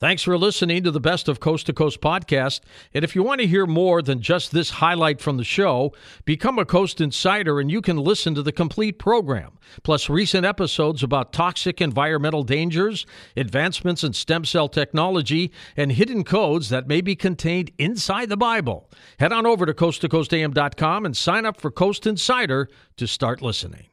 Thanks for listening to the Best of Coast to Coast podcast. And if you want to hear more than just this highlight from the show, become a Coast Insider and you can listen to the complete program, plus recent episodes about toxic environmental dangers, advancements in stem cell technology, and hidden codes that may be contained inside the Bible. Head on over to coasttocoastam.com and sign up for Coast Insider to start listening.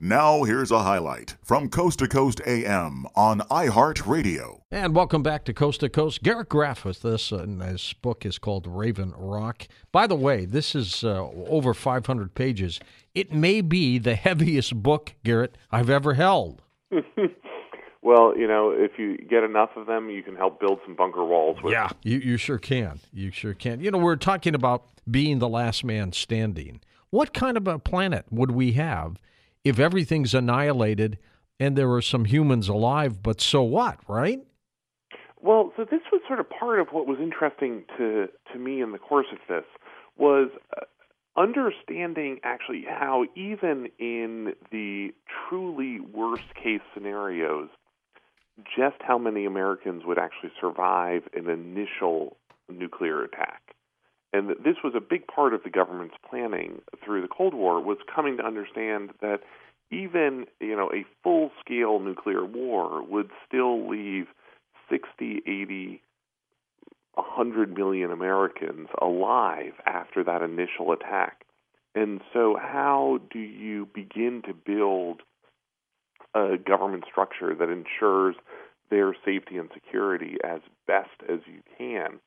Now, here's a highlight from Coast to Coast AM on iHeartRadio. And welcome back to Coast to Coast. Garrett Graff with this, and his book is called Raven Rock. By the way, this is uh, over 500 pages. It may be the heaviest book, Garrett, I've ever held. well, you know, if you get enough of them, you can help build some bunker walls with Yeah, you, you sure can. You sure can. You know, we're talking about being the last man standing. What kind of a planet would we have? If everything's annihilated and there are some humans alive, but so what, right? Well, so this was sort of part of what was interesting to to me in the course of this was uh, understanding actually how even in the truly worst case scenarios just how many Americans would actually survive an initial nuclear attack. And this was a big part of the government's planning through the Cold War was coming to understand that even you know a full scale nuclear war would still leave 60, 80, 100 million Americans alive after that initial attack. And so, how do you begin to build a government structure that ensures their safety and security as best as you can?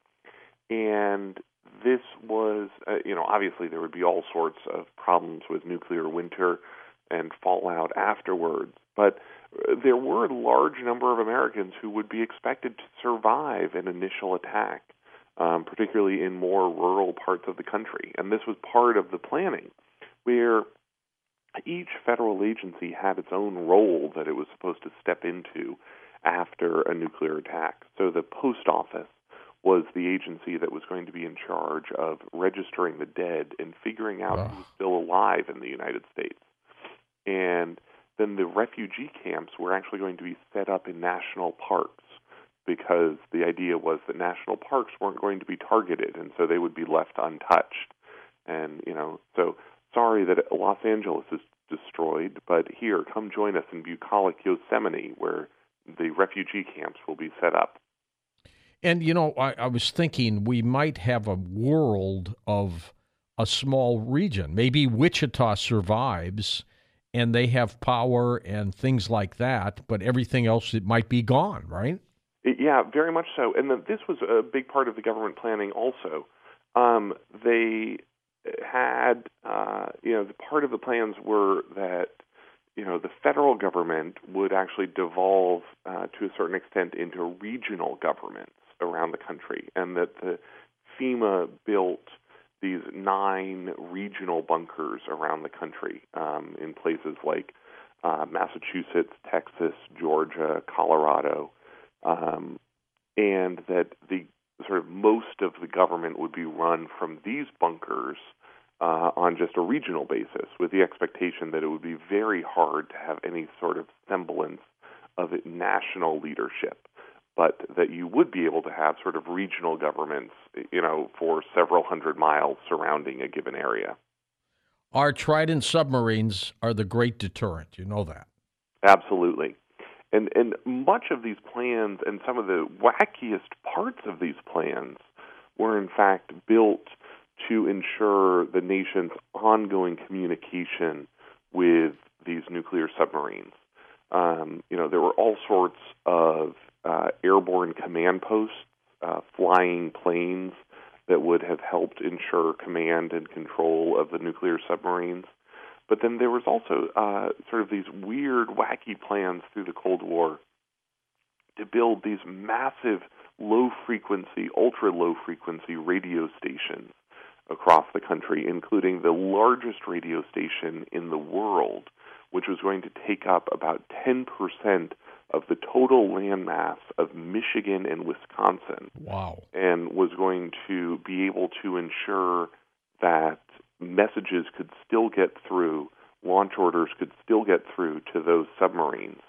And this was, uh, you know, obviously there would be all sorts of problems with nuclear winter and fallout afterwards. But uh, there were a large number of Americans who would be expected to survive an initial attack, um, particularly in more rural parts of the country. And this was part of the planning, where each federal agency had its own role that it was supposed to step into after a nuclear attack. So the post office was the agency that was going to be in charge of registering the dead and figuring out who's still alive in the United States. And then the refugee camps were actually going to be set up in national parks because the idea was that national parks weren't going to be targeted and so they would be left untouched. And you know so sorry that Los Angeles is destroyed but here come join us in bucolic Yosemite where the refugee camps will be set up and you know I, I was thinking we might have a world of a small region maybe Wichita survives and they have power and things like that, but everything else it might be gone, right? Yeah, very much so. And the, this was a big part of the government planning also. Um, they had, uh, you know, the part of the plans were that, you know, the federal government would actually devolve uh, to a certain extent into regional governments around the country, and that the FEMA built these nine regional bunkers around the country um, in places like uh, Massachusetts, Texas, Georgia, Colorado, um, and that the sort of most of the government would be run from these bunkers uh, on just a regional basis, with the expectation that it would be very hard to have any sort of semblance of national leadership but that you would be able to have sort of regional governments, you know, for several hundred miles surrounding a given area. Our Trident submarines are the great deterrent. You know that. Absolutely. And and much of these plans and some of the wackiest parts of these plans were in fact built to ensure the nation's ongoing communication with these nuclear submarines. Um, you know, there were all sorts of uh, airborne command posts, uh, flying planes that would have helped ensure command and control of the nuclear submarines. But then there was also uh, sort of these weird, wacky plans through the Cold War to build these massive low frequency, ultra low frequency radio stations across the country, including the largest radio station in the world, which was going to take up about 10% of the total land mass of Michigan and Wisconsin. Wow. And was going to be able to ensure that messages could still get through, launch orders could still get through to those submarines.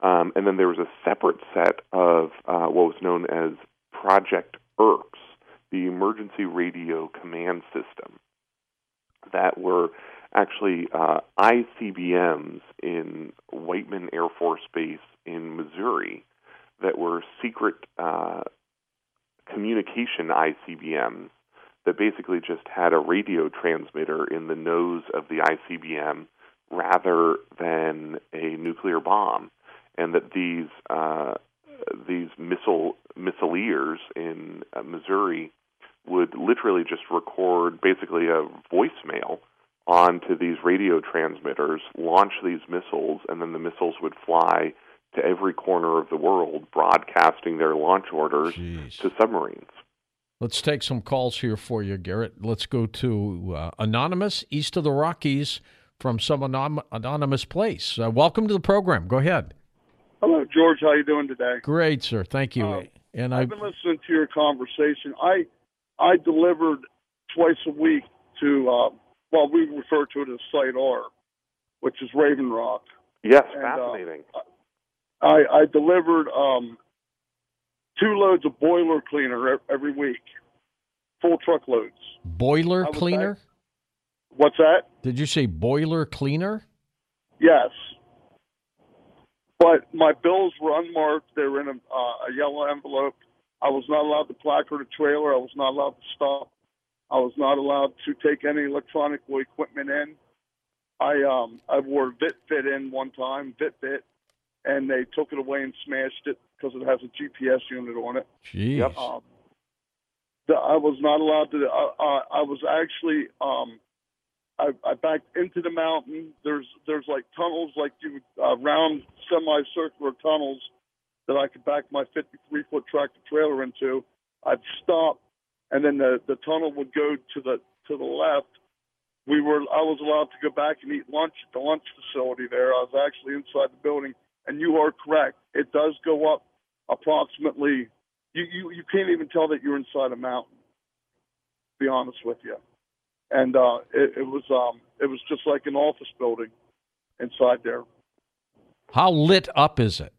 Um, and then there was a separate set of uh, what was known as Project ERCS, the Emergency Radio Command System, that were actually uh, ICBMs in Whiteman Air Force Base in Missouri that were secret uh, communication ICBMs that basically just had a radio transmitter in the nose of the ICBM rather than a nuclear bomb, and that these uh, these missile missileers in uh, Missouri would literally just record basically a voicemail onto these radio transmitters, launch these missiles, and then the missiles would fly to every corner of the world, broadcasting their launch orders Jeez. to submarines. Let's take some calls here for you, Garrett. Let's go to uh, Anonymous, east of the Rockies, from some anon- anonymous place. Uh, welcome to the program. Go ahead. Hello, George. How you doing today? Great, sir. Thank you. Uh, and I, I've been listening to your conversation. I I delivered twice a week to uh, well, we refer to it as Site R, which is Raven Rock. Yes, And, uh, fascinating. I I delivered um, two loads of boiler cleaner every week, full truckloads. boiler I was cleaner? What's that? Did you say boiler cleaner? Yes. But my bills were unmarked. They were in a, uh, a yellow envelope. I was not allowed to placard a trailer. I was not allowed to stop. I was not allowed to take any electronic equipment in. I um I wore VitFit in one time, VitBit, and they took it away and smashed it because it has a GPS unit on it. Jeez. Yep. Um, the, I was not allowed to. Uh, uh, I was actually. Um, I, I backed into the mountain. There's there's like tunnels, like you uh, round semicircular tunnels that I could back my 53 foot tractor trailer into. I'd stop, and then the the tunnel would go to the to the left. We were I was allowed to go back and eat lunch at the lunch facility there. I was actually inside the building, and you are correct. It does go up approximately. You you you can't even tell that you're inside a mountain. To be honest with you, and uh, it, it was um it was just like an office building inside there. How lit up is it?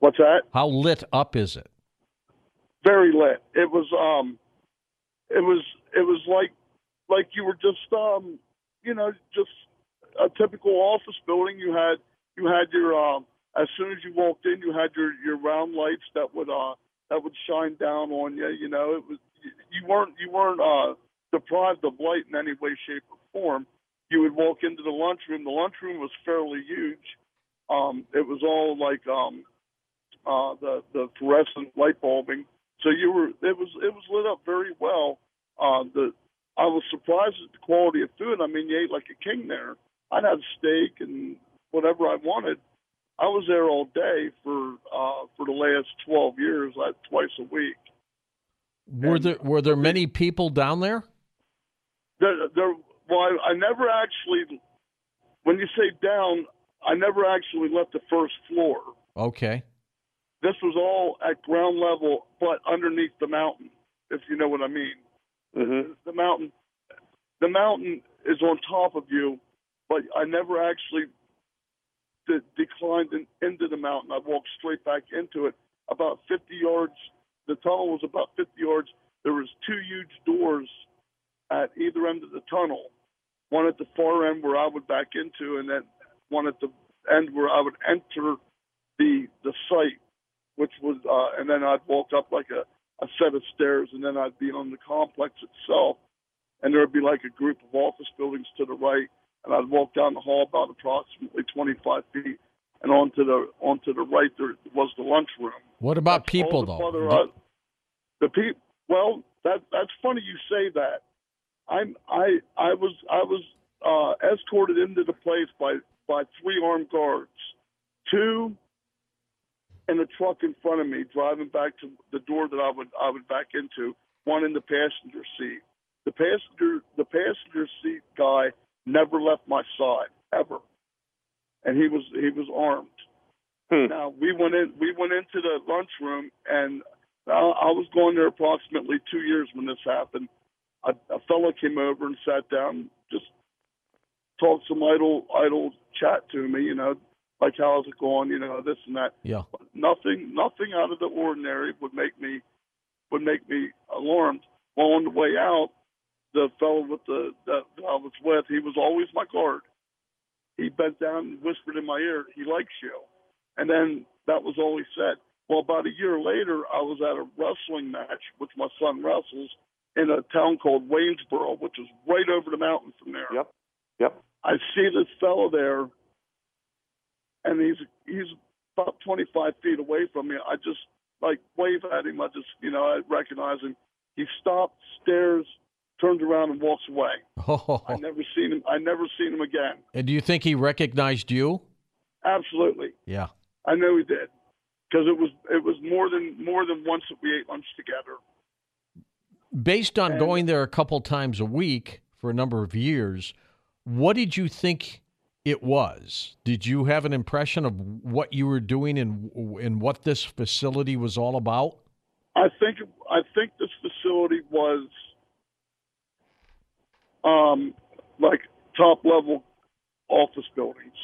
What's that? How lit up is it? very lit. It was um it was it was like like you were just um you know just a typical office building. You had you had your um as soon as you walked in, you had your your round lights that would uh that would shine down on you. You know, it was you weren't you weren't uh deprived of light in any way, shape, or form. You would walk into the lunchroom. The lunchroom was fairly huge. Um, it was all like um, uh, the the fluorescent light bulbing. So you were it was it was lit up very well. Uh, the I was surprised at the quality of food. I mean, you ate like a king there. I had steak and whatever I wanted. I was there all day for uh, for the last twelve years, like twice a week. Were And- there were there many people down there? There, there, well, I, I never actually. When you say down, I never actually left the first floor. Okay. This was all at ground level, but underneath the mountain, if you know what I mean. Mm-hmm. The mountain, the mountain is on top of you, but I never actually de- declined in, into the mountain. I walked straight back into it. About 50 yards, the tunnel was about 50 yards. There was two huge doors at either end of the tunnel. One at the far end where I would back into, and then one at the end where I would enter the the site, which was, uh, and then I'd walk up like a, a set of stairs, and then I'd be on the complex itself, and there would be like a group of office buildings to the right, and I'd walk down the hall about approximately 25 feet, and onto the onto the right there was the lunchroom. What about That's people the though? Do- I- the people. Well, that that's funny you say that. I'm I I was I was uh, escorted into the place by by three armed guards, two in the truck in front of me, driving back to the door that I would I would back into. One in the passenger seat. The passenger the passenger seat guy never left my side ever, and he was he was armed. Hmm. Now we went in. We went into the lunchroom, and I, I was going there approximately two years when this happened. A, a fellow came over and sat down, just talked some idle idle chat to me, you know, like how's it going, you know, this and that. Yeah. Nothing, nothing out of the ordinary would make me would make me alarmed. Well, on the way out, the fellow with the that I was with, he was always my guard. He bent down and whispered in my ear, "He likes you," and then that was all he said. Well, about a year later, I was at a wrestling match, which my son wrestles in a town called Waynesboro, which is right over the mountain from there. Yep. Yep. I see this fellow there, and he's he's about 25 feet away from me. I just like wave at him. I just you know I recognize him. He stops, stares, turns around, and walks away. Oh. I never seen him. I never seen him again. And do you think he recognized you? Absolutely, Yeah. I know he did because it was it was more than more than once that we ate lunch together. Based on And- going there a couple times a week for a number of years, what did you think it was? Did you have an impression of what you were doing and and what this facility was all about? I think I think this facility was um, like top level office buildings.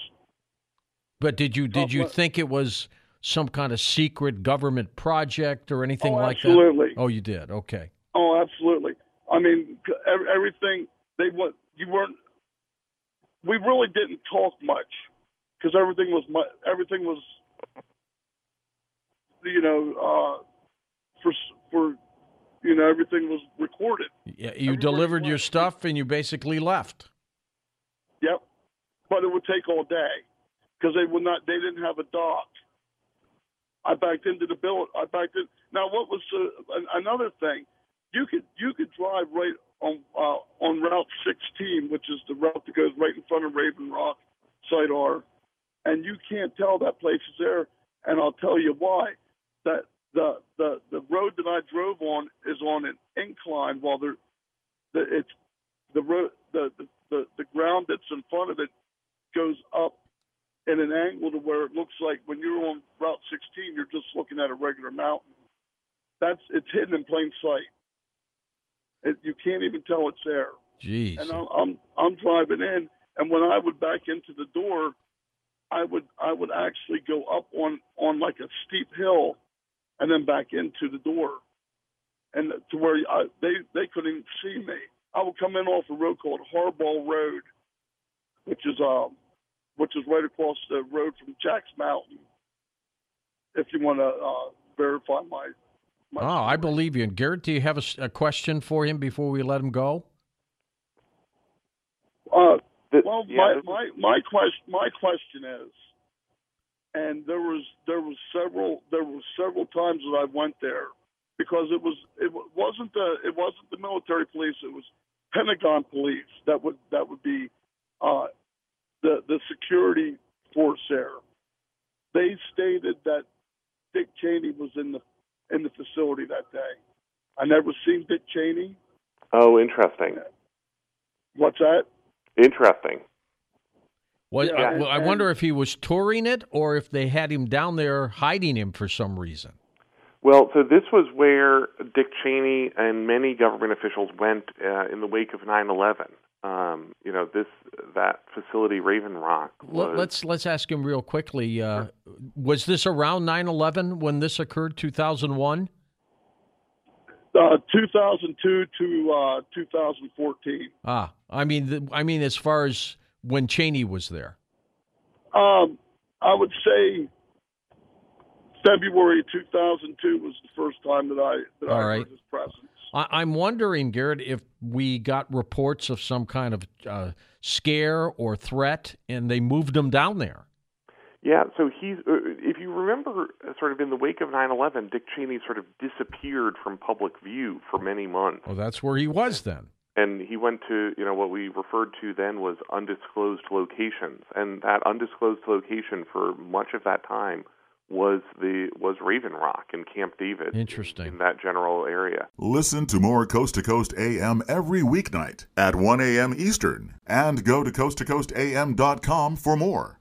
But did you did Oh, you think it was some kind of secret government project or anything oh, like absolutely. that? Oh, you did. Okay. Oh, absolutely. I mean, everything they want. You weren't. We really didn't talk much because everything was mu- everything was, you know, uh, for for, you know, everything was recorded. Yeah, you delivered your stuff and you basically left. Yep. But it would take all day because they would not. They didn't have a dock. I backed into the bill. I backed in. Now, what was uh, another thing? You could you could drive right on uh, on Route 16, which is the route that goes right in front of Raven Rock, Site R, and you can't tell that place is there. And I'll tell you why. That the the the road that I drove on is on an incline, while there, the it's the road the, the the the ground that's in front of it goes up in an angle to where it looks like when you're on Route 16, you're just looking at a regular mountain. That's it's hidden in plain sight. It, you can't even tell it's there. Jeez. And I'm, I'm I'm driving in, and when I would back into the door, I would I would actually go up on on like a steep hill, and then back into the door, and to where I, they they couldn't even see me. I would come in off a road called Harball Road, which is um which is right across the road from Jack's Mountain. If you want to uh, verify my, my Oh, I believe you. And Garrett, do you have a question for him before we let him go? Uh, Th- Well, yeah, my my my question my question is, and there was there was several there was several times that I went there because it was it wasn't the it wasn't the military police it was Pentagon police that would that would be uh, the the security force there. They stated that Dick Cheney was in the in the facility that day. I never seen Dick Cheney. oh, interesting. What's that? Interesting. Was, Yeah, I, and- I wonder if he was touring it or if they had him down there hiding him for some reason. Well, so this was where Dick Cheney and many government officials went uh, in the wake of 9/11. Um, you know, this that facility, Raven Rock. Was, Let, let's let's ask him real quickly. Uh, was this around 9/11 when this occurred? 2001. Uh, 2002 to uh, 2014. Ah, I mean, the, I mean, as far as when Cheney was there. Um, I would say February 2002 was the first time that I that All I right. heard his presence. I, I'm wondering, Garrett, if we got reports of some kind of uh, scare or threat, and they moved him down there. Yeah, so he's. Uh, if you remember, uh, sort of in the wake of 9/11, Dick Cheney sort of disappeared from public view for many months, Well, that's where he was then. and he went to you know what we referred to then was undisclosed locations, and that undisclosed location for much of that time was the was Raven Rock and Camp David. Interesting. in that general area. Listen to more Coast to Coast AM every weeknight at 1 a.m. Eastern and go to coasttocoastam.com for more.